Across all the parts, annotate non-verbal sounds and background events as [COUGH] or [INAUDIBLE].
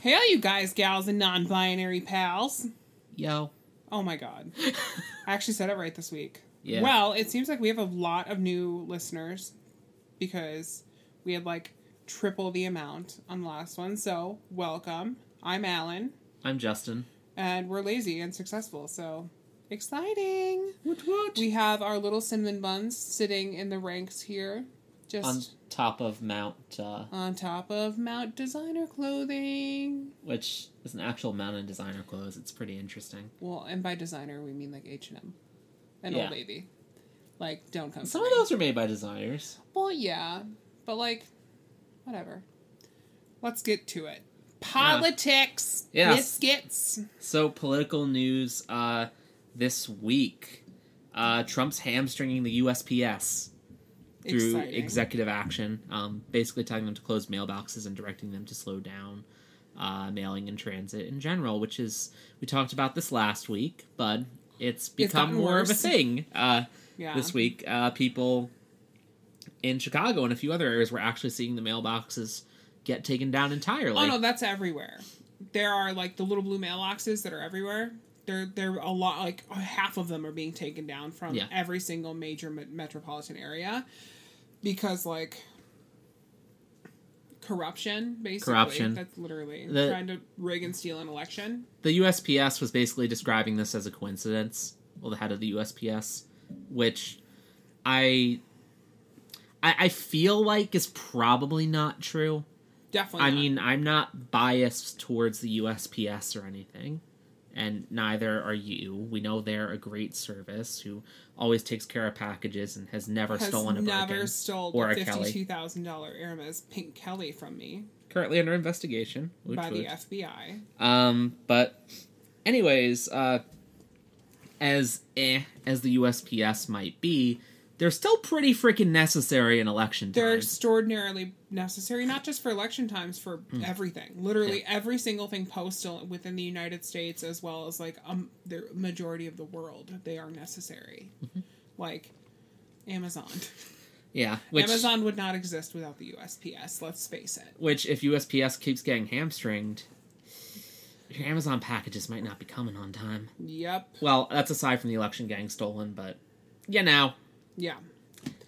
Hey, you guys, gals, and non binary pals. Yo. Oh my god. [LAUGHS] I actually said it right this week. Yeah. Well, it seems like we have a lot of new listeners because we had like triple the amount on the last one. So, welcome. I'm Alan, I'm Justin. and we're lazy and successful. So, exciting. Woot woot. We have our little cinnamon buns sitting in the ranks here, just on top of Mount, uh, on top of Mount Designer Clothing. which is an actual Mount in designer clothes. It's pretty interesting. Well, and by designer we mean like H and M, and. Old Navy. Like, don't come. Some of me. those are made by designers. Well, yeah, but like, whatever. Let's get to it. Politics, Yeah. biscuits. So political news uh, this week: uh, Trump's hamstringing the USPS through Exciting. executive action, um, basically telling them to close mailboxes and directing them to slow down uh, mailing in transit in general. Which is we talked about this last week, but it's become gotten more of a thing uh, Yeah. this week. Uh, people in Chicago and a few other areas were actually seeing the mailboxes get taken down entirely. Oh no, that's everywhere. There are like the little blue mailboxes that are everywhere. They're they're a lot like half of them are being taken down from Yeah. every single major me- metropolitan area because like corruption basically. Corruption. That's literally The- trying to rig and steal an election. the USPS was basically describing this as a coincidence. Well, the head of the USPS, which I, I, I feel like is probably not true. Definitely. I not. mean, I'm not biased towards the USPS or anything, and neither are you. We know they're a great service who always takes care of packages and has never has stolen a never Birkin stole or a fifty-two thousand dollar Hermes Pink Kelly from me Currently under investigation. By the FBI. Um, but anyways, uh, as eh as the USPS might be, they're still pretty freaking necessary in election times. They're extraordinarily necessary, not just for election times, for Hmm. everything. Literally every single thing postal within the United States, as well as like um, the majority of the world, they are necessary. Mm-hmm. Like Amazon. Yeah, which Amazon would not exist without the USPS. Let's face it. which if USPS keeps getting hamstringed, your Amazon packages might not be coming on time. Yep. Well, that's aside from the election getting stolen, but you know, Yeah.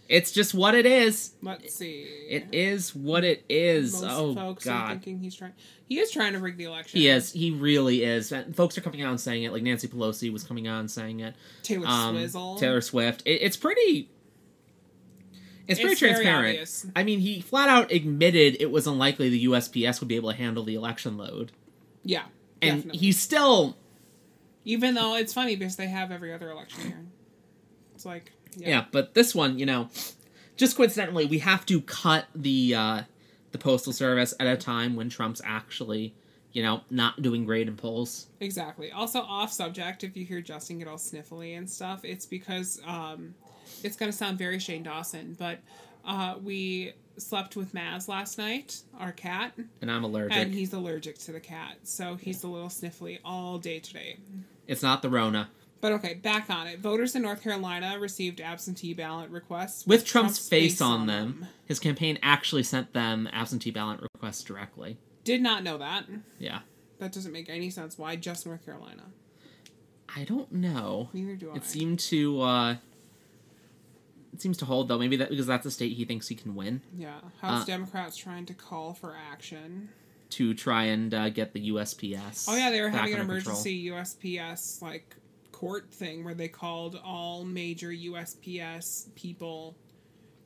it's just what it is. Let's see. It is what it is. Most oh folks are God. thinking he's trying. He is trying to rig the election. He is. He really is. And folks are coming out and saying it. Like Nancy Pelosi was coming out and saying it. Taylor Um, Swizzle. Taylor Swift. It, it's pretty. It's pretty It's transparent. I mean, he flat out admitted it was unlikely the USPS would be able to handle the election load, Yeah. and definitely. he's still. Even though it's funny because they have every other election year. It's like Yeah. but this one, you know, just coincidentally, we have to cut the uh, the postal service at a time when Trump's actually, you know, not doing great in polls. Exactly. Also off subject, if you hear Justin get all sniffly and stuff, it's because um it's gonna sound very Shane Dawson, but uh we slept with Maz last night, our cat, And I'm allergic. and he's allergic to the cat, so he's a little sniffly all day today. it's not the Rona. But okay, back on it. Voters in North Carolina received absentee ballot requests With Trump's, face, on them, his campaign actually sent them absentee ballot requests directly. Did not know that. Yeah. That doesn't make any sense. Why just North Carolina? I don't know. Neither do I. It seemed to uh it seems to hold though. Maybe that because that's a state he thinks he can win yeah. House Uh, Democrats trying to call for action. to try and uh, get the USPS. Oh yeah, they were having an under control. emergency USPS like court thing where they called all major USPS people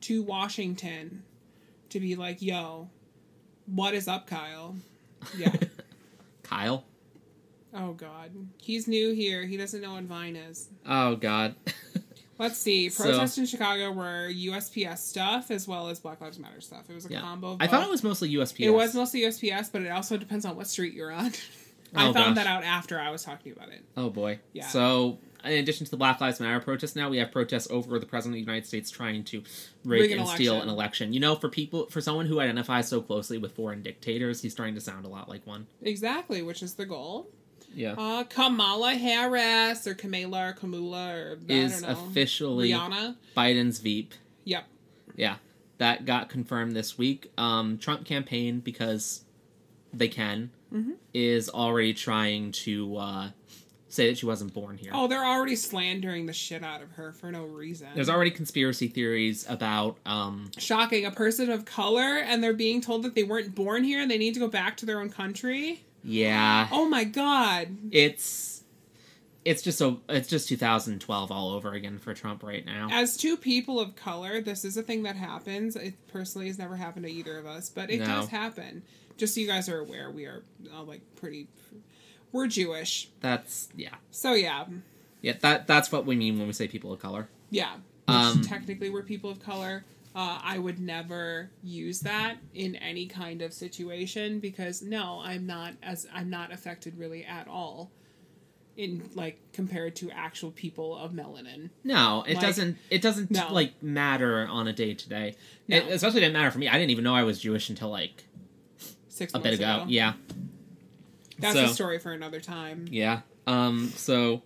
to Washington to be like, "Yo, what is up, Kyle?" Yeah. [LAUGHS] Kyle. oh God, he's new here. He doesn't know what Vine is. Oh God. [LAUGHS] Let's see. So- Protests in Chicago were USPS stuff as well as Black Lives Matter stuff. It was a yeah. combo. Of I thought it was mostly USPS. It was mostly USPS, but it also depends on what street you're on. [LAUGHS] I Oh, found gosh. that out after I was talking about it. Oh boy. Yeah. So in addition to the Black Lives Matter protests, now we have protests over the president of the United States trying to rig, Rig an and steal an election. You know, for people, for someone who identifies so closely with foreign dictators, he's starting to sound a lot like one. Exactly, which is the goal. Yeah. Uh, Kamala Harris or Kamala or Kamula or I is don't know. officially Rihanna. Biden's Veep. Yep. Yeah, that got confirmed this week. Um, Trump campaign because they can Mhm. is already trying to uh, say that she wasn't born here. Oh, they're already slandering the shit out of her for no reason. There's already conspiracy theories about um, shocking. A person of color, and they're being told that they weren't born here and they need to go back to their own country. yeah, Oh my god. it's it's just so it's just 2012 all over again for Trump right now. As two people of color, this is a thing that happens. It personally has never happened to either of us, but it No. does happen. Just so you guys are aware, we are uh, like pretty. We're Jewish, That's yeah, so yeah, yeah. That that's what we mean when we say people of color. yeah. Um, technically, we're people of color. Uh, I would never use that in any kind of situation because no, I'm not as I'm not affected really at all. In like compared to actual people of melanin. No, it Like- doesn't. It doesn't No. like matter on a day to day. It especially didn't matter for me. I didn't even know I was Jewish until like Six a bit ago. ago. Yeah, That's So- a story for another time. yeah. Um. So,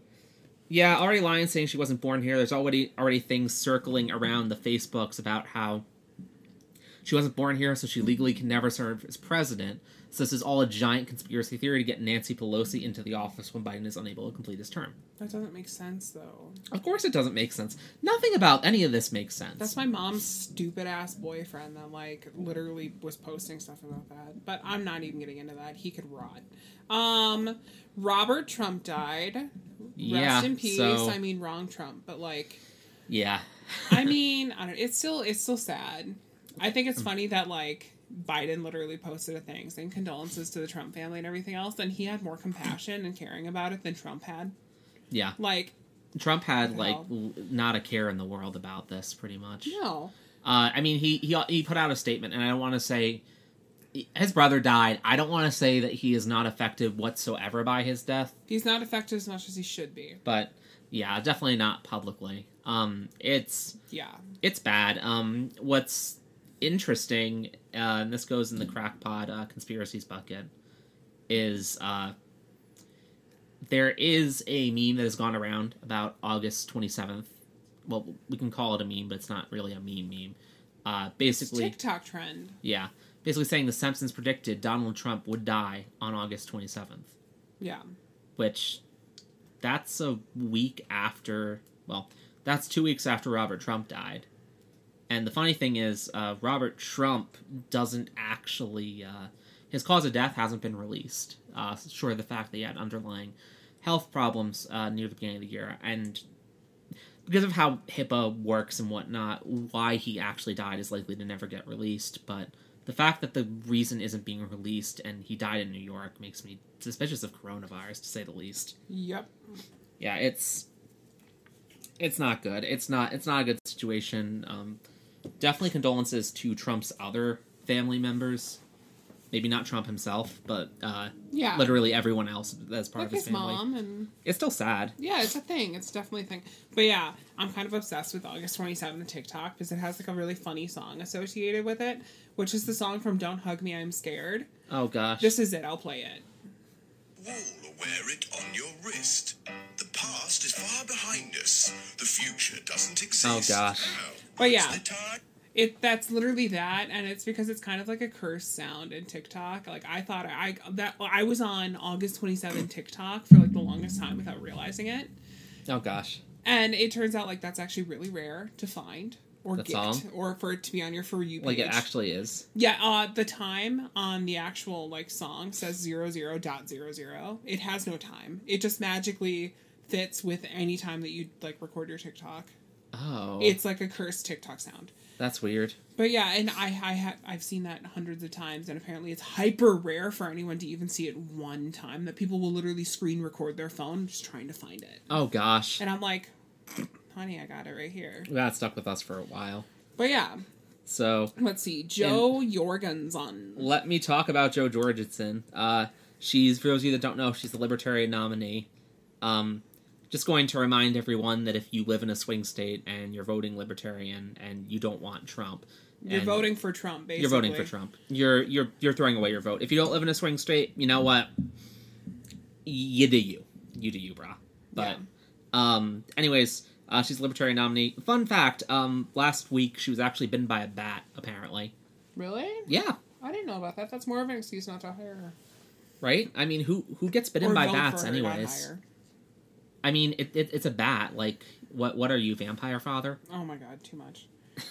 yeah. Already lying saying she wasn't born here. There's already already things circling around the Facebooks about how she wasn't born here, so she legally can never serve as president. So this is all a giant conspiracy theory to get Nancy Pelosi into the office when Biden is unable to complete his term. That doesn't make sense though. Of course, it doesn't make sense. Nothing about any of this makes sense. That's my mom's stupid ass boyfriend that like literally was posting stuff about that. But I'm not even getting into that. He could rot. Um Robert Trump died. Yeah, Rest in peace. so- I mean wrong Trump, but like yeah. I mean, I don't it's still it's still sad. I think it's [LAUGHS] funny that like Biden literally posted a thing saying condolences to the Trump family and everything else, and he had more compassion and caring about it than Trump had. Yeah. Like, Trump had like l- not a care in the world about this, pretty much. no. Uh, I mean, he he he put out a statement, and I don't want to say his brother died. I don't want to say that he is not affected whatsoever by his death, He's not affected as much as he should be. but yeah, definitely not publicly. Um, it's Yeah. it's bad. Um, what's interesting, uh, and this goes in the crackpot uh, conspiracies bucket, is uh, there is a meme that has gone around about August twenty seventh. Well, we can call it a meme, but it's not really a meme meme. Uh, It's basically, TikTok trend. yeah, basically saying the Simpsons predicted Donald Trump would die on August twenty seventh, Yeah. which that's a week after. Well, that's two weeks after Robert Trump died. And the funny thing is, uh, Robert Trump doesn't actually. Uh, his cause of death hasn't been released. Uh, of the fact that he had underlying health problems uh, near the beginning of the year, and because of how HIPAA works and whatnot, why he actually died is likely to never get released. But the fact that the reason isn't being released and he died in New York makes me suspicious of coronavirus, to say the least. Yep. Yeah, it's it's not good. It's not it's not a good situation. Um, definitely condolences to Trump's other family members. Maybe not Trump himself, but uh, Yeah. literally everyone else that's part like of his, his family. mom and It's still sad. yeah, it's a thing. It's definitely a thing. But yeah, I'm kind of obsessed with August 27th TikTok because it has like a really funny song associated with it, which is the song from Don't Hug Me, I'm Scared. Oh gosh. This is it. I'll play it. Wool wear it on your wrist. The past is far behind us. The future doesn't exist. Oh, gosh. Now, But yeah. It that's literally that, and it's because it's kind of like a curse sound in TikTok. Like I thought I that I was on August 27 [CLEARS THROAT] TikTok for like the longest time without realizing it. oh gosh. And it turns out like that's actually really rare to find or get or for it to be on your for you page. Like it actually is. Yeah, uh the time on the actual like song says zero zero dot zero zero. It has no time. It just magically fits with any time that you like record your TikTok. Oh, It's like a cursed TikTok sound. that's weird. But yeah, and I I have I've seen that hundreds of times, and apparently it's hyper rare for anyone to even see it one time. That people will literally screen record their phone just trying to find it, Oh gosh. and I'm like, honey, I got it right here. That stuck with us for a while. But yeah, So let's see, Jo Jorgensen. let me talk about Jo Jorgensen. Uh, she's for those of you that don't know, she's the Libertarian nominee. Um, just going to remind everyone that if you live in a swing state and you're voting Libertarian and you don't want Trump, You're voting for Trump, basically. You're voting for Trump. You're you're you're throwing away your vote. If you don't live in a swing state, you know what? You do you. You do you, brah. But um, anyways, uh, she's a Libertarian nominee. Fun fact: um, last week she was actually bitten by a bat. Apparently, Really? yeah. I didn't know about that. That's more of an excuse not to hire her. right? I mean, who who gets bitten Or by bats anyways? I mean, it, it it's a bat. Like, what what are you, vampire father? Oh my god, too much. [LAUGHS]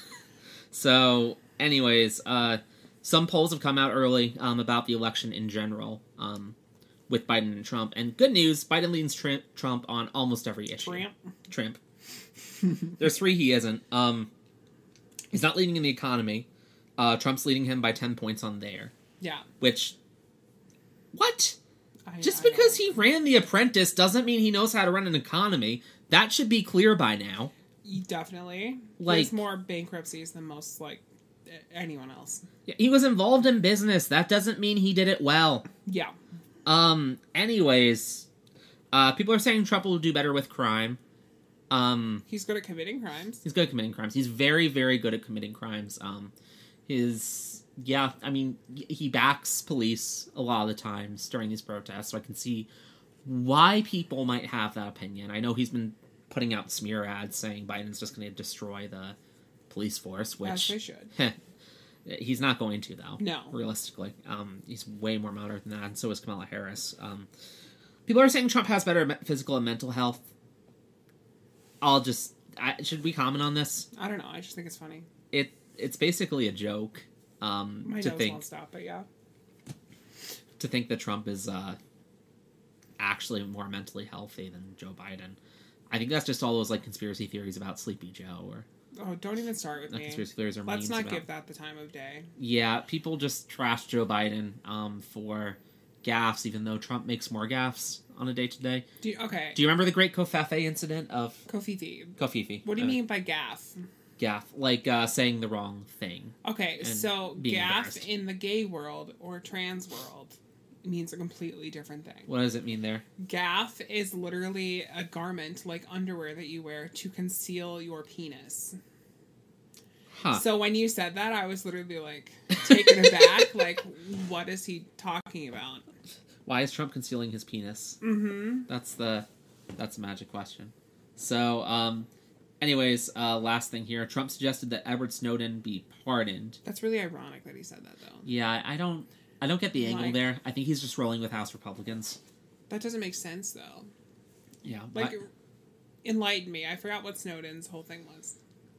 So, anyways, uh, some polls have come out early um, about the election in general um, with Biden and Trump. And good news, Biden leans Trump, Trump on almost every issue. Tramp. Trump. [LAUGHS] There's three he isn't. Um, he's not leading in the economy. Uh, Trump's leading him by 10 points on there. Yeah. Which, what? I, Just I because he ran The Apprentice doesn't mean he knows how to run an economy. That should be clear by now. definitely Like- there's more bankruptcies than most like anyone else. He was involved in business. That doesn't mean he did it well. Yeah. Um. Anyways, uh, people are saying Trump will do better with crime. Um, He's good at committing crimes. he's good at committing crimes. He's very, very good at committing crimes. Um, his yeah, I mean, he backs police a lot of the times during these protests, so I can see why people might have that opinion. I know he's been putting out smear ads saying Biden's just going to destroy the police force, As which they should. [LAUGHS] he's not going to though. No. realistically, um, he's way more moderate than that, and so is Kamala Harris. Um, people are saying Trump has better physical and mental health. I'll just I, should we comment on this? I don't know. I just think it's funny. It it's basically a joke. Um, My to nose think won't stop, but yeah. to think that Trump is uh, actually more mentally healthy than Joe Biden. I think that's just all those like conspiracy theories about Sleepy Joe or Oh, don't even start with me. conspiracy theories or Let's not about- give that the time of day. Yeah, people just trash Joe Biden um, for gaffes, even though Trump makes more gaffes on a day to day. Do okay. Do you remember the great covfefe incident of Kofifi. Kofifi? What do you uh, mean by gaff? Gaff, like uh, saying the wrong thing. Okay, so gaff in the gay world or trans world means a completely different thing. What does it mean there? Gaff is literally a garment like underwear that you wear to conceal your penis. Huh. So when you said that, I was literally like taken aback. [LAUGHS] like, what is he talking about? Why is Trump concealing his penis? Mm-hmm. That's the that's a magic question. So, um, anyways, uh, last thing here. Trump suggested that Edward Snowden be pardoned. That's really ironic that he said that, though. Yeah, I don't I don't get the angle Like- there. I think he's just rolling with House Republicans. That doesn't make sense, though. Yeah, Like, I- enlighten me. I forgot what Snowden's whole thing was.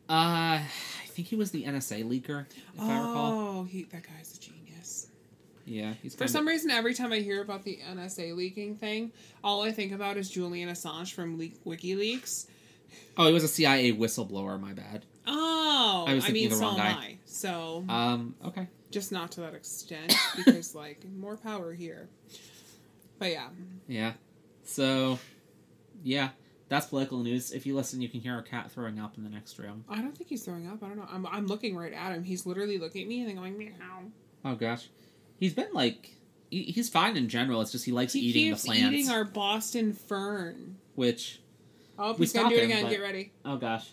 Uh, I think he was the NSA leaker, if I recall. Oh, he that guy's a genius. Yeah, he's For some reason, every time I hear about the NSA leaking thing, all I think about is Julian Assange from Le- WikiLeaks. Oh, he was a CIA whistleblower. My bad. Oh, I I, was thinking mean, the so wrong am guy. I. So Um, okay. just not to that extent, because like more power here. But yeah, Yeah. So, yeah, that's political news. If you listen, you can hear our cat throwing up in the next room. I don't think he's throwing up. I don't know. I'm, I'm looking right at him. He's literally looking at me and then going meow. Oh gosh, he's been like, he, he's fine in general. It's just he likes He eating the plants, eating our Boston fern. which. Oh, We he's gonna do it again. but- Get ready. Oh gosh.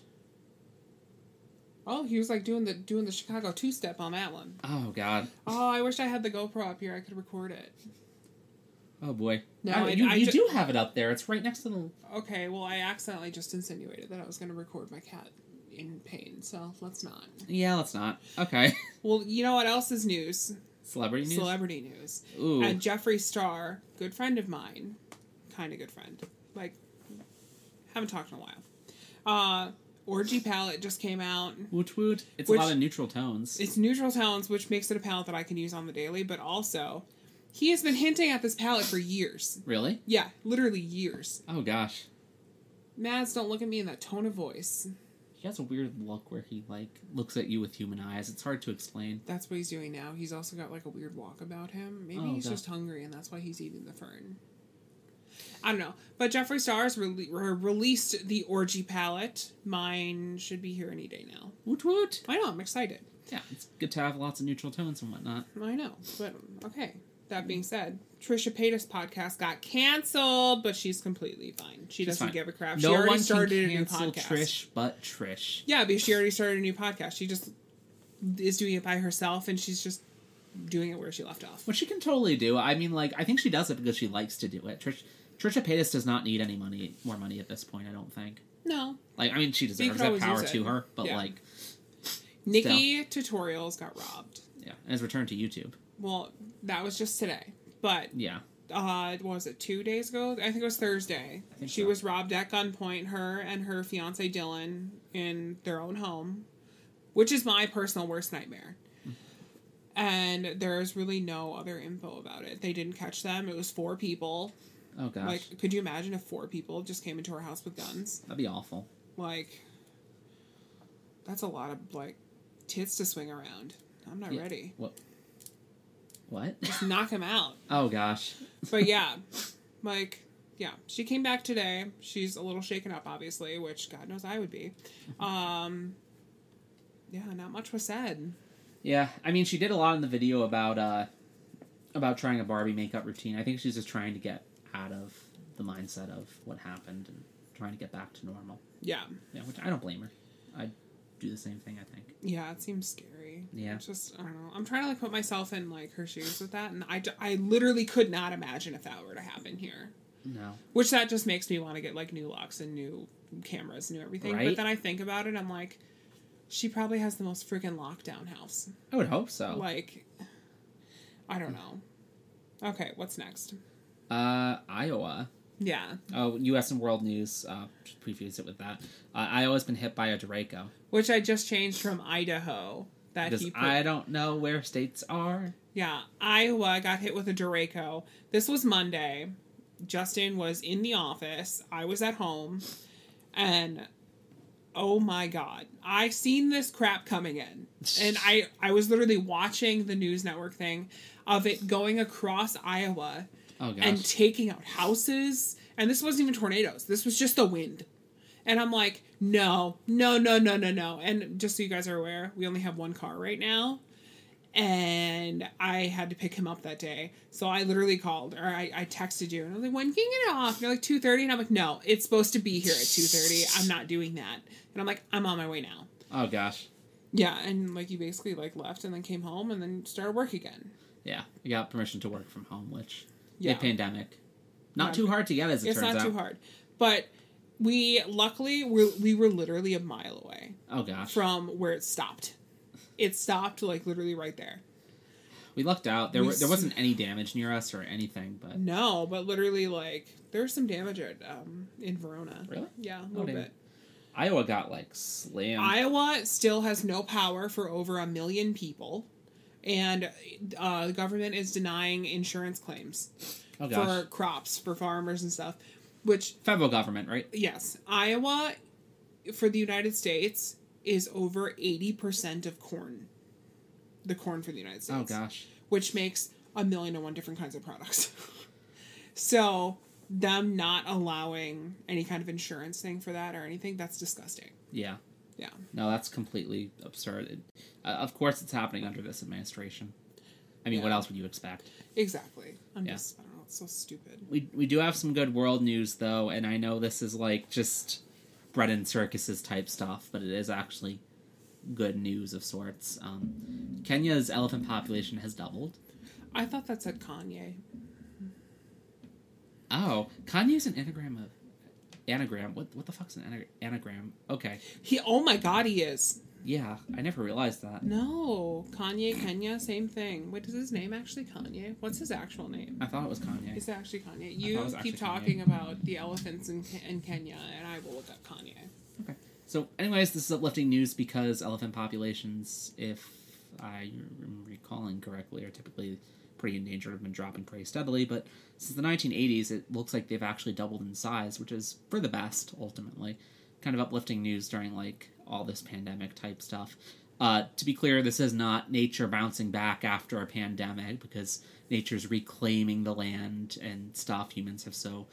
Oh, he was like doing the doing the Chicago two step on that one. Oh god. Oh, I wish I had the GoPro up here. I could record it. Oh boy. No, Oh, I- you, I you ju- do have it up there. It's right next to the. Okay, well, I accidentally just insinuated that I was going to record my cat in pain, so let's not. Yeah, let's not. Okay. [LAUGHS] Well, you know what else is news? Celebrity news. Celebrity news. Ooh. And Jeffree Star, good friend of mine, kind of good friend. Like, haven't talked in a while. Uh, Orgy palette just came out. Woot woot. It's Which- a lot of neutral tones. It's neutral tones, which makes it a palette that I can use on the daily, but also, he has been hinting at this palette for years. Really? Yeah, literally years. Oh gosh. Maz, don't look at me in that tone of voice. He has a weird look where he like looks at you with human eyes. It's hard to explain. That's what he's doing now. He's also got like a weird walk about him. Maybe Oh, he's God. just hungry and that's why he's eating the fern. I don't know. But Jeffree Star's re- released the Orgy palette. Mine should be here any day now. Woot woot. I know, I'm excited. Yeah, it's good to have lots of neutral tones and whatnot. I know. But okay. That being said, Trisha Paytas' podcast got canceled, but she's completely fine. She She's doesn't fine. give a crap. No she already one started can a new podcast. Trish, but Trish. Yeah, because she already started a new podcast. She just is doing it by herself and she's just doing it where she left off. Which she can totally do. I mean, like, I think she does it because she likes to do it. Trish, Trisha Paytas does not need any money, more money at this point. I don't think. No, Like, I mean, she deserves that power to her, but Yeah. like, NikkieTutorials got robbed. yeah, and has returned to YouTube. Well, that was just today. but Yeah. uh what was it two days ago i think it was thursday she so. was robbed at gunpoint her and her fiance dylan in their own home which is my personal worst nightmare and there's really no other info about it they didn't catch them it was four people Oh gosh. like could you imagine if four people just came into our house with guns That'd be awful. like that's a lot of like tits to swing around i'm not Yeah. ready What? What? just knock him out [LAUGHS] Oh gosh. but yeah, [LAUGHS] like yeah, she came back today. She's a little shaken up, obviously, which God knows I would be. [LAUGHS] Um, yeah, not much was said. Yeah, I mean, she did a lot in the video about uh about trying a Barbie makeup routine. I think she's just trying to get out of the mindset of what happened and trying to get back to normal. Yeah, Yeah, which I don't blame her. I'd do the same thing. I think. yeah, it seems scary. Yeah. it's just I don't know. I'm trying to like put myself in like her shoes with that, and I, I literally could not imagine if that were to happen here. No. Which that just makes me want to get like new locks and new cameras, new everything. Right? But then I think about it, I'm like, she probably has the most freaking lockdown house. I would hope so. Like, I don't know. Okay, what's next? Uh, Iowa. Yeah, Oh, U.S. and world news. Uh, just preface it with that. Uh, Iowa's been hit by a derecho which I just changed from Idaho. That because he put, I don't know where states are. yeah, Iowa got hit with a derecho. This was Monday. Justin was in the office. I was at home, and oh my god, I've seen this crap coming in, and I I was literally watching the news network thing of it going across Iowa Oh and taking out houses. And this wasn't even tornadoes. This was just the wind. And I'm like, no, no, no, no, no, no. And just so you guys are aware, we only have one car right now. And I had to pick him up that day. So I literally called or I, I texted you and I was like, when can you get off? And you're like, 2.30? And I'm like, no, it's supposed to be here at 2.30. I'm not doing that. And I'm like, I'm on my way now. oh gosh. Yeah. And like you basically like left and then came home and then started work again. Yeah, we got permission to work from home, which Yeah. yeah, pandemic, not Not- too hard to get as it it's turns not too hard. But we luckily we we were literally a mile away Oh gosh, from where it stopped. It stopped like literally right there. we lucked out. There we were, there wasn't any damage near us or anything, but No, but literally like there's some damage at um in Verona. Really? Yeah, a little damn. bit. Iowa got like slammed. Iowa still has no power for over a million people, and uh, the government is denying insurance claims oh for crops for farmers and stuff. Which federal government, right? yes, Iowa for the United States is over 80% of corn. The corn for the United States. Oh gosh, Which makes a million and one different kinds of products. [LAUGHS] so, them not allowing any kind of insurance thing for that or anything, that's disgusting. yeah, Yeah. no, that's completely absurd. It- uh, of course, it's happening under this administration. I mean, what else would you expect? Exactly. I'm Yeah. just, I don't know, it's so stupid. We we do have some good world news though, and I know this is like just bread and circuses type stuff, but it is actually good news of sorts. Um, Kenya's elephant population has doubled. I thought that said Kanye. Oh, Kanye's an anagram of anagram. What what the fuck's an anagram? Okay, He, oh my god, he is. yeah, I never realized that. No, Kanye, Kenya, same thing. What is his name actually? Kanye. What's his actual name? I thought it was Kanye. Is it actually Kanye? You actually keep Kanye. talking about the elephants in, in Kenya, and I will look up Kanye. Okay. So, anyways, this is uplifting news because elephant populations, if I am recalling correctly, are typically pretty endangered, have been dropping pretty steadily. But since the 1980s, it looks like they've actually doubled in size, which is for the best, ultimately. Kind of uplifting news during, like, all this pandemic type stuff. Uh, to be clear, this is not nature bouncing back after a pandemic because nature's reclaiming the land and stuff humans have so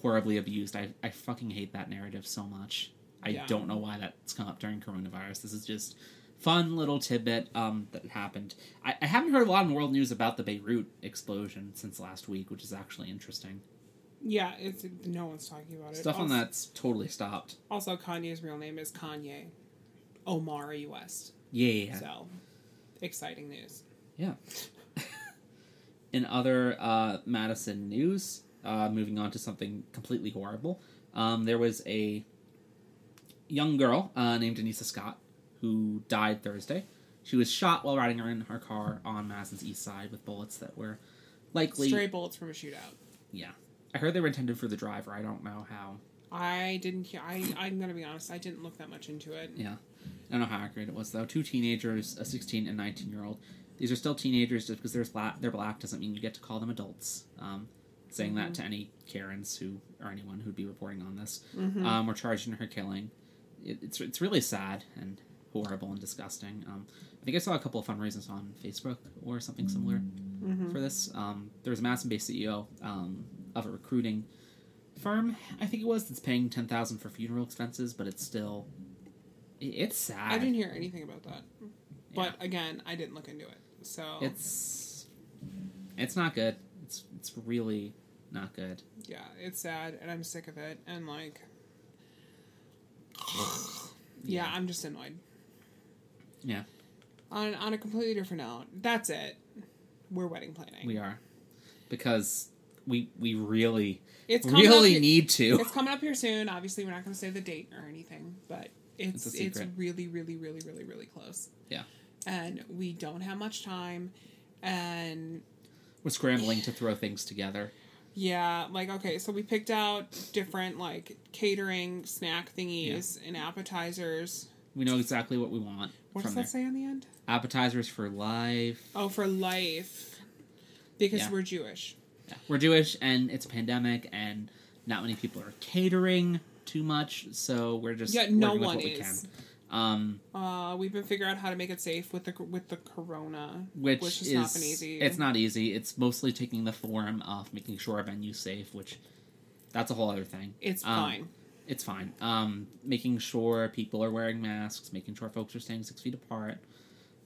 horribly abused. I, I fucking hate that narrative so much. I Yeah. don't know why that's come up during coronavirus. This is just fun little tidbit um, that happened. I, I haven't heard a lot in world news about the Beirut explosion since last week, which is actually interesting. Yeah, it's no one's talking about it. Stuff on that's totally stopped. Also, Kanye's real name is Kanye Omari West. Yeah, yeah. So, exciting news. Yeah. [LAUGHS] In other uh, Madison news, uh, moving on to something completely horrible, um, there was a young girl uh, named Denisa Scott who died Thursday. She was shot while riding in her car on Madison's east side with bullets that were likely. Stray bullets from a shootout. Yeah, I heard they were intended for the driver. I don't know how. I didn't hear. I I'm gonna be honest. I didn't look that much into it. Yeah, I don't know how accurate it was though. Two teenagers, a 16 and 19 year old. These are still teenagers. Just because they're black, they're black doesn't mean you get to call them adults. Um, saying that to any Karens who or anyone who'd be reporting on this, um, were charged in her killing. It, it's it's really sad and horrible and disgusting. Um, I think I saw a couple of fundraisers on Facebook or something similar for this. Um, there was a Madison based CEO um, of a recruiting firm, I think it was, that's paying ten thousand for funeral expenses, but it's still it's sad. I didn't hear anything about that. But again, I didn't look into it. So It's it's not good. It's it's really not good. yeah, it's sad, and I'm sick of it. And like, [SIGHS] yeah, I'm just annoyed. Yeah, On on a completely different note, that's it. We're wedding planning. we are because we we really It's really up, need to. It's coming up here soon. Obviously, we're not going to say the date or anything, but it's It's it's, really, really, really, really, really close. Yeah. And we don't have much time, and We're scrambling to throw things together. yeah, like okay, so we picked out different like catering snack thingies and appetizers. We know exactly what we want What does there. that say on the end? Appetizers for life. Oh, for life, because Yeah. we're Jewish. Yeah. We're Jewish and it's a pandemic and not many people are catering too much, so we're just Yeah, no one is. Um, Uh, we've been figuring out how to make it safe with the with the corona, which, which has is not been easy. It's not easy. It's mostly taking the form of making sure our venue's safe, which that's a whole other thing. It's Um, fine. It's fine. Um, making sure people are wearing masks, making sure folks are staying six feet apart,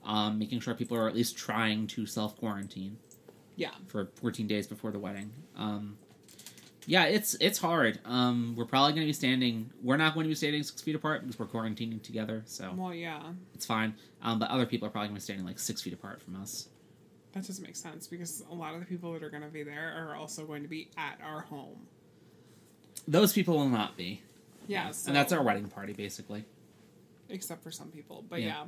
um, making sure people are at least trying to self quarantine Yeah. for 14 days before the wedding. Um, yeah, it's it's hard. Um, we're probably going to be standing. We're not going to be standing six feet apart because we're quarantining together, so Well, yeah. it's fine. Um, but other people are probably going to be standing like six feet apart from us. That doesn't make sense because a lot of the people that are going to be there are also going to be at our home. Those people will not be, Yeah, so, and that's our wedding party basically. except for some people. But Yeah. yeah,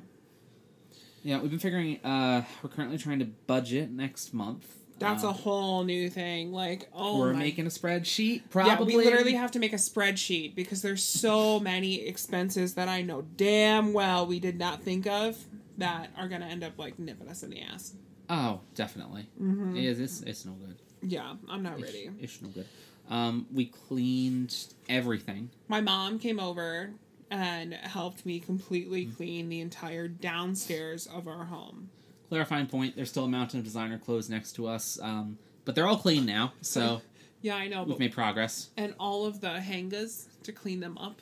Yeah, we've been figuring. Uh, we're currently trying to budget next month. that's Um, a whole new thing. Like, oh, we're my- making a spreadsheet. Yeah, Probably. we literally have to make a spreadsheet because there's so [LAUGHS] many expenses that I know damn well we did not think of that are going to end up like nipping us in the ass. Oh, definitely. Mm-hmm. It is. It's, it's no good. Yeah, I'm not It's- ready. It's no good. Um, we cleaned everything. My mom came over and helped me completely Mm. clean the entire downstairs of our home. Clarifying point: There's still a mountain of designer clothes next to us, um, but they're all clean now, so [LAUGHS] Yeah, I know, we've made progress. and all of the hangas to clean them up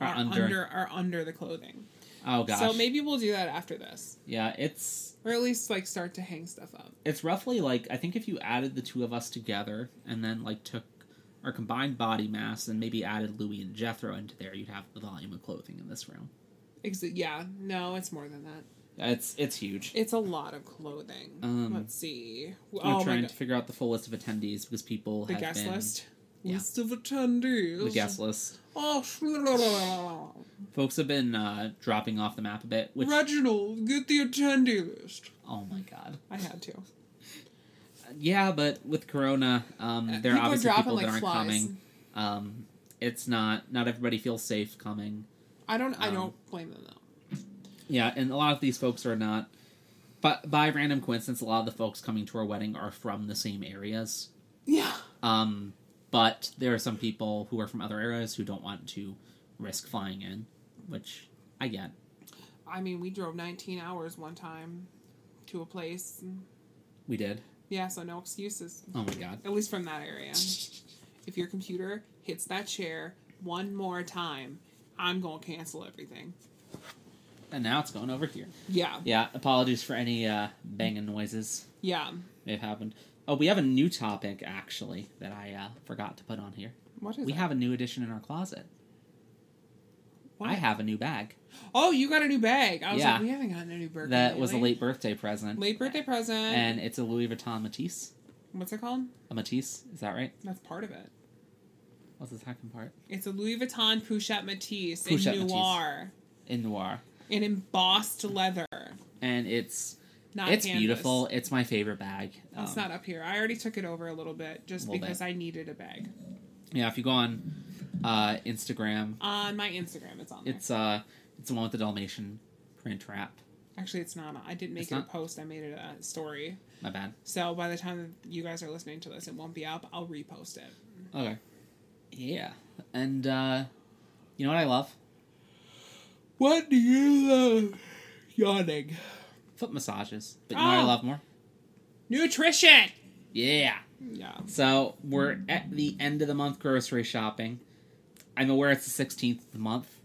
Are are, under- under. are under the clothing. Oh gosh, So maybe we'll do that after this, yeah, it's or at least like start to hang stuff up. it's roughly like I think if you added the two of us together and then like took our combined body mass and maybe added Louis and Jethro into there, you'd have the volume of clothing in this room. Ex- yeah, no, it's more than that. It's it's huge. It's a lot of clothing. Um, Let's see. We're Oh trying to figure out the full list of attendees because people the have guest been list. Yeah. List of attendees. the guest list. Oh, Folks have been uh, dropping off the map a bit, which Reginald, get the attendee list. oh my god. I had to. Yeah, but with Corona, um, there are Uh, People are obviously people like that aren't flies. coming. Um, it's not not everybody feels safe coming. I don't. I Um, don't blame them though. Yeah, and a lot of these folks are not. But by random coincidence, a lot of the folks coming to our wedding are from the same areas. Yeah. Um, but there are some people who are from other areas who don't want to risk flying in, which I get. I mean, we drove 19 hours one time to a place. We did. Yeah, so no excuses. Oh my god. At least from that area. If your computer hits that chair one more time, I'm gonna cancel everything. And now it's going over here. Yeah. Yeah, apologies for any uh, banging noises Yeah. may have happened. Oh, we have a new topic actually that I uh, forgot to put on here. What is We that? have a new addition in our closet. What? I have a new bag. Oh, you got a new bag. I was Yeah. like, we haven't gotten a new burger. That was a late birthday present. late birthday present. And it's a Louis Vuitton Métis. what's it called? A Métis, is that right? That's part of it. What's the second part? It's a Louis Vuitton Pochette Métis Pochette in Métis. noir In noir. in embossed leather. And it's Not it's canvas. beautiful. It's my favorite bag. It's Um, not up here. I already took it over a little bit just Little because bit. I needed a bag. Yeah, if you go on uh, Instagram, On my Instagram, it's on there. it's uh, it's the one with the Dalmatian print wrap. Actually, it's not. I didn't make It's it not? a post. I made it a story. My bad. So by the time you guys are listening to this, it won't be up. I'll repost it. Okay. Yeah, and uh, you know what I love? What do you love? Yawning. Foot massages. But you know what I Oh. love more? Nutrition. Yeah. Yeah. So we're at the end of the month grocery shopping. I'm aware it's the 16th of the month.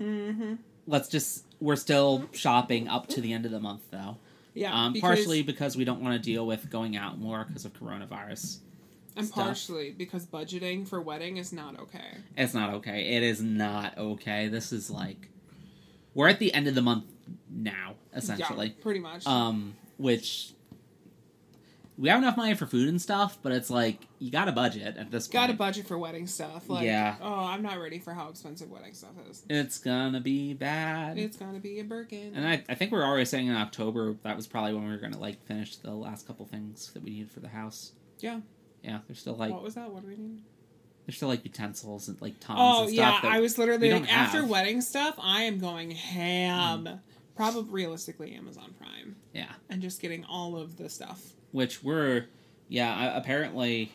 Mm-hmm. Let's just we're still shopping up to the end of the month though. Yeah. um, because- partially because we don't want to deal with going out more because of coronavirus. and stuff. partially because budgeting for wedding is not okay. It's not okay. It is not okay. This is like we're at the end of the month now, essentially. Yeah, pretty much. Um, which we have enough money for food and stuff, but it's like you got a budget at this point. Got a budget for wedding stuff. Like, Yeah. Oh, I'm not ready for how expensive wedding stuff is. It's gonna be bad. It's gonna be a Birkin. and I, I think we're already saying in October that was probably when we were gonna like finish the last couple things that we needed for the house. Yeah. Yeah, there's still like what was that? What do we need? there's still like utensils and like tons Oh and yeah, stuff. that- I was literally like, after wedding stuff, I am going ham. Probably realistically Amazon Prime yeah, and just getting all of the stuff. which we're yeah I, apparently.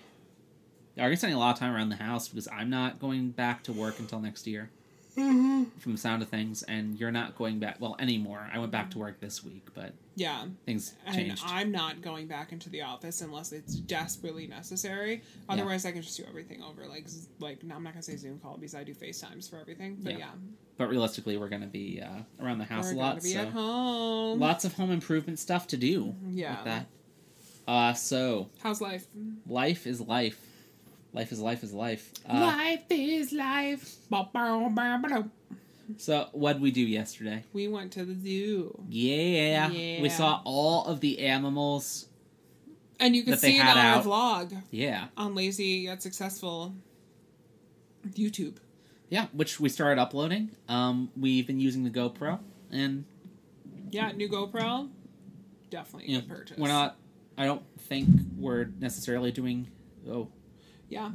Yeah, we're spending a lot of time around the house because I'm not going back to work until next year. Mm-hmm. From the sound of things, and you're not going back well anymore. I went back to work this week, but Yeah, things and changed. I'm not going back into the office unless it's desperately necessary. Otherwise, I can just do everything over. Like, like no, I'm not gonna say Zoom call because I do FaceTimes for everything. But Yeah. yeah, But realistically, we're going to be uh, around the house we're a lot. so lots of home improvement stuff to do yeah. with that. Uh, so How's life? life is life. Life is life is life. Uh, life is life. So what did we do yesterday? We went to the zoo. Yeah, Yeah. we saw all of the animals. And you can see it on our vlog Yeah, on Lazy Yet Successful YouTube. yeah, which we started uploading. Um, we've been using the GoPro, and Yeah, new GoPro. Definitely you know, purchase. we're not. I don't think we're necessarily doing. Oh, Yeah,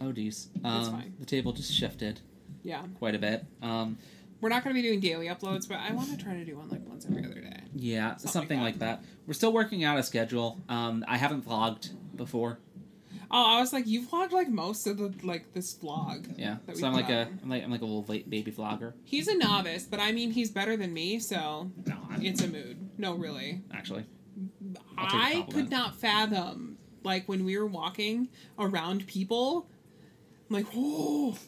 oh, geez. Um, fine. The table just shifted yeah. quite a bit. Um, We're not going to be doing daily uploads, but I want to try to do one like once every other day. Yeah, Something something, like like, that. We're still working out a schedule. Um, I haven't vlogged before. Oh, I was like, you've vlogged like most of the like this vlog. Yeah, That so I'm like a I'm like I'm like a little late baby vlogger. He's a novice, but I mean, he's better than me, so No, it's a mood. No, really. actually. I'll take a I could not fathom like when we were walking around people. I'm like, oh,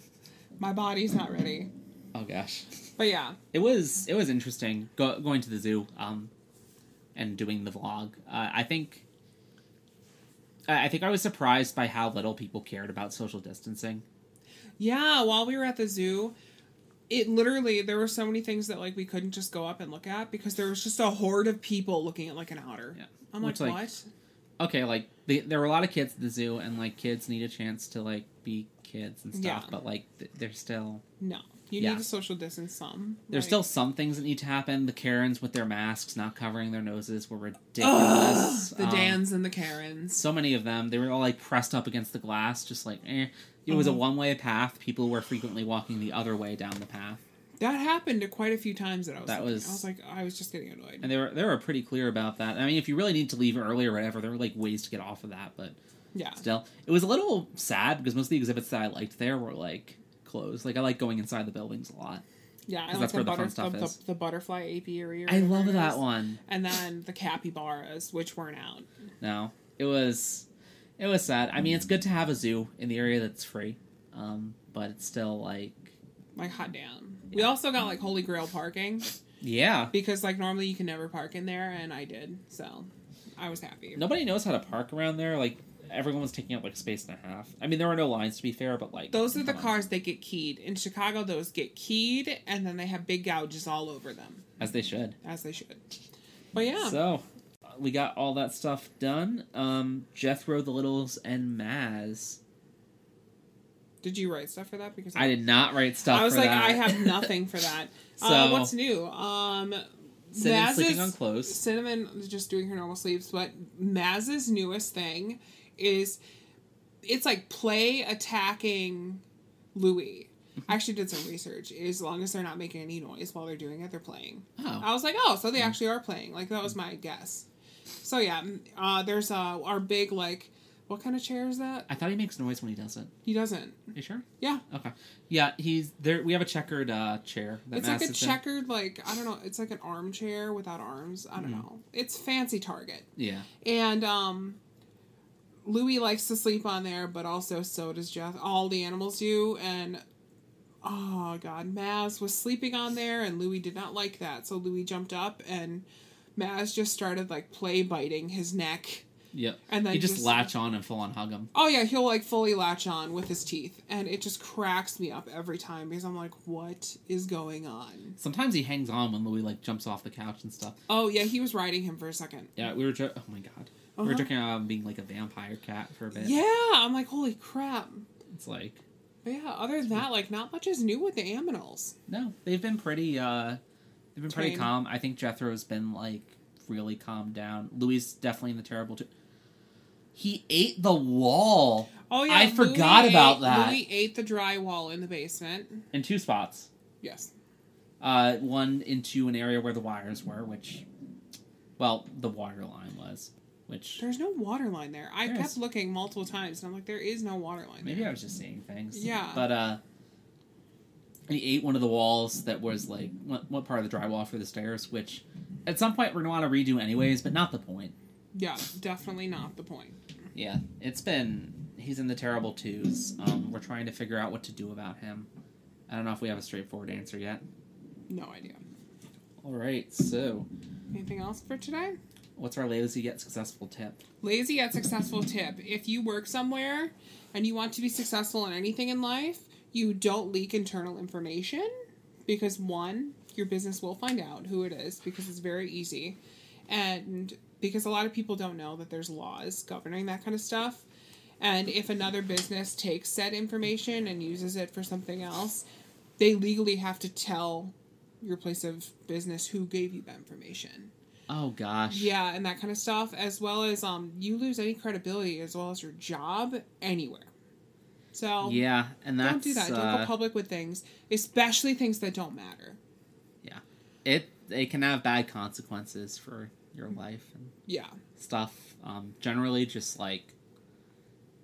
my body's not ready. Oh gosh, But yeah, it was it was interesting go, going to the zoo um, and doing the vlog. Uh, I think I I think I was surprised by how little people cared about social distancing. yeah. While we were at the zoo, it literally there were so many things that like we couldn't just go up and look at because there was just a horde of people looking at like an otter. Yeah. I'm like, Which, like, what? Okay, like the, there were a lot of kids at the zoo, and like kids need a chance to like be kids and stuff. Yeah. But like th- they're still No, you Yeah. need to social distance some. There's Like- still some things that need to happen. The Karens with their masks not covering their noses were Ugh, ridiculous. the Um, Dans and the Karens. So many of them. They were all like pressed up against the glass, just like eh. It was a Mhm. one way path. People were frequently walking the other way down the path, That happened quite a few times that I was. That looking. was- I was like, I was just getting annoyed. and they were they were pretty clear about that. I mean, if you really need to leave early or whatever, there were like ways to get off of that. But yeah, still, it was a little sad because most of the exhibits that I liked there were like closed. Like I like going inside the buildings a lot. yeah. I like that's the, where the butter, fun stuff the, is. the, the butterfly apiary. I love that is. one. And then the capybaras, which weren't out. No, it was it was sad. I mean, it's good to have a zoo in the area that's free, um, but it's still like Like hot damn. We also got like Holy Grail parking yeah. because like normally you can never park in there, and I did, so I was happy. Nobody knows how to park around there. Like everyone was taking up like space and a half. I mean, there were no lines to be fair, but like Those are the come on. cars that get keyed. In Chicago, those get keyed, and then they have big gouges all over them, as they should. as they should. But yeah, So we got all that stuff done. Um, Jethro, the Littles, and Maz. Did you write stuff for that? Because I did not write stuff. I was like, that. I have nothing for that. [LAUGHS] uh, So- what's new? Um, Cinnamon Maz's- sleeping on clothes. Cinnamon is just doing her normal sleeps, but Maz's newest thing is it's like play attacking Louis. I actually did some research. As long as they're not making any noise while they're doing it, they're playing. Oh. I was like, oh, so they actually are playing. Like that was my guess. So yeah, uh, there's uh, our big like, what kind of chair is that? I thought he makes noise when he does it. He doesn't. You sure? Yeah, Okay. Yeah, he's there. We have a checkered uh, chair. That it's like a sits in. checkered like I don't know. It's like an armchair without arms. I don't know. It's fancy Target. Yeah. And um Louis likes to sleep on there, but also so does Jeff. All the animals do, and oh god, Maz was sleeping on there, and Louis did not like that. So Louis jumped up, and Maz just started like play biting his neck. Yep. And then he just, just- latch on and full on hug him. Oh yeah, he'll like fully latch on with his teeth, and it just cracks me up every time because I'm like, what is going on? Sometimes he hangs on when Louis like jumps off the couch and stuff. Oh yeah, he was riding him for a second. Yeah, we were. Jo- oh my god. We were Uh-huh. joking about him being like a vampire cat for a bit. Yeah, I'm like, holy crap. It's like But yeah, other than that, like not much is new with the aminals. no, they've been pretty. uh They've been pretty calm. I think Jethro's been like really calmed down. Louis definitely in the terrible too. He ate the wall Oh yeah, I forgot Louis about that. Louis ate the drywall in the basement. in two spots. Yes. Uh, one into an area where the wires were, which, well, the water line was, which There's no water line there. I There kept is. looking multiple times, and I'm like, there is no water line maybe I was just seeing things. Yeah. But uh, he ate one of the walls that was like what, what part of the drywall for the stairs, which at some point we're gonna want to redo anyways, but not the point. Yeah, definitely not the point. Yeah, it's been he's in the terrible twos. Um, we're trying to figure out what to do about him. I don't know if we have a straightforward answer yet. No idea. All right, so Anything else for today? what's our lazy yet successful tip? Lazy yet successful tip. If you work somewhere and you want to be successful in anything in life, you don't leak internal information because one, your business will find out who it is because it's very easy. And because a lot of people don't know that there's laws governing that kind of stuff. And if another business takes said information and uses it for something else, they legally have to tell your place of business who gave you that information. Oh gosh. Yeah, and that kind of stuff, as well as um, you lose any credibility as well as your job anywhere. So Yeah, and that's don't do that. Don't uh, go public with things, especially things that don't matter. It. It can have bad consequences for your life and Yeah, stuff. Um, generally, just like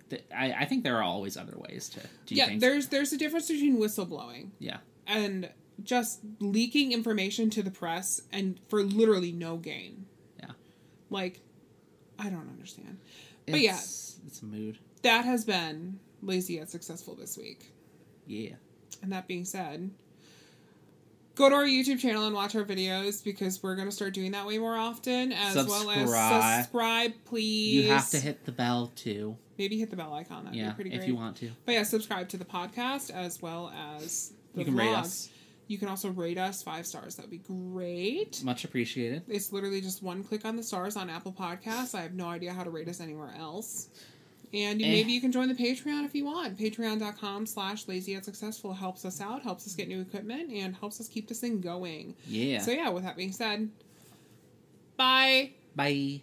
th- I, I think there are always other ways to do yeah. things. There's there's a difference between whistleblowing Yeah. and just leaking information to the press and for literally no gain. Yeah. Like, I don't understand. But yeah. It's, it's a mood. That has been lazy yet successful this week. Yeah. And that being said, go to our YouTube channel and watch our videos because we're going to start doing that way more often, as well as Subscribe. subscribe, please. You have to hit the bell too. maybe hit the bell icon. That'd yeah, be pretty great. if you want to. But yeah, subscribe to the podcast as well as the You can vlog. rate us. You can also rate us five stars. That'd be great. Much appreciated. It's literally just one click on the stars on Apple Podcasts. I have no idea how to rate us anywhere else. And Eh. maybe you can join the Patreon if you want. Patreon.com slash lazy yet successful helps us out, helps us get new equipment, and helps us keep this thing going. Yeah. So yeah, with that being said, bye. Bye.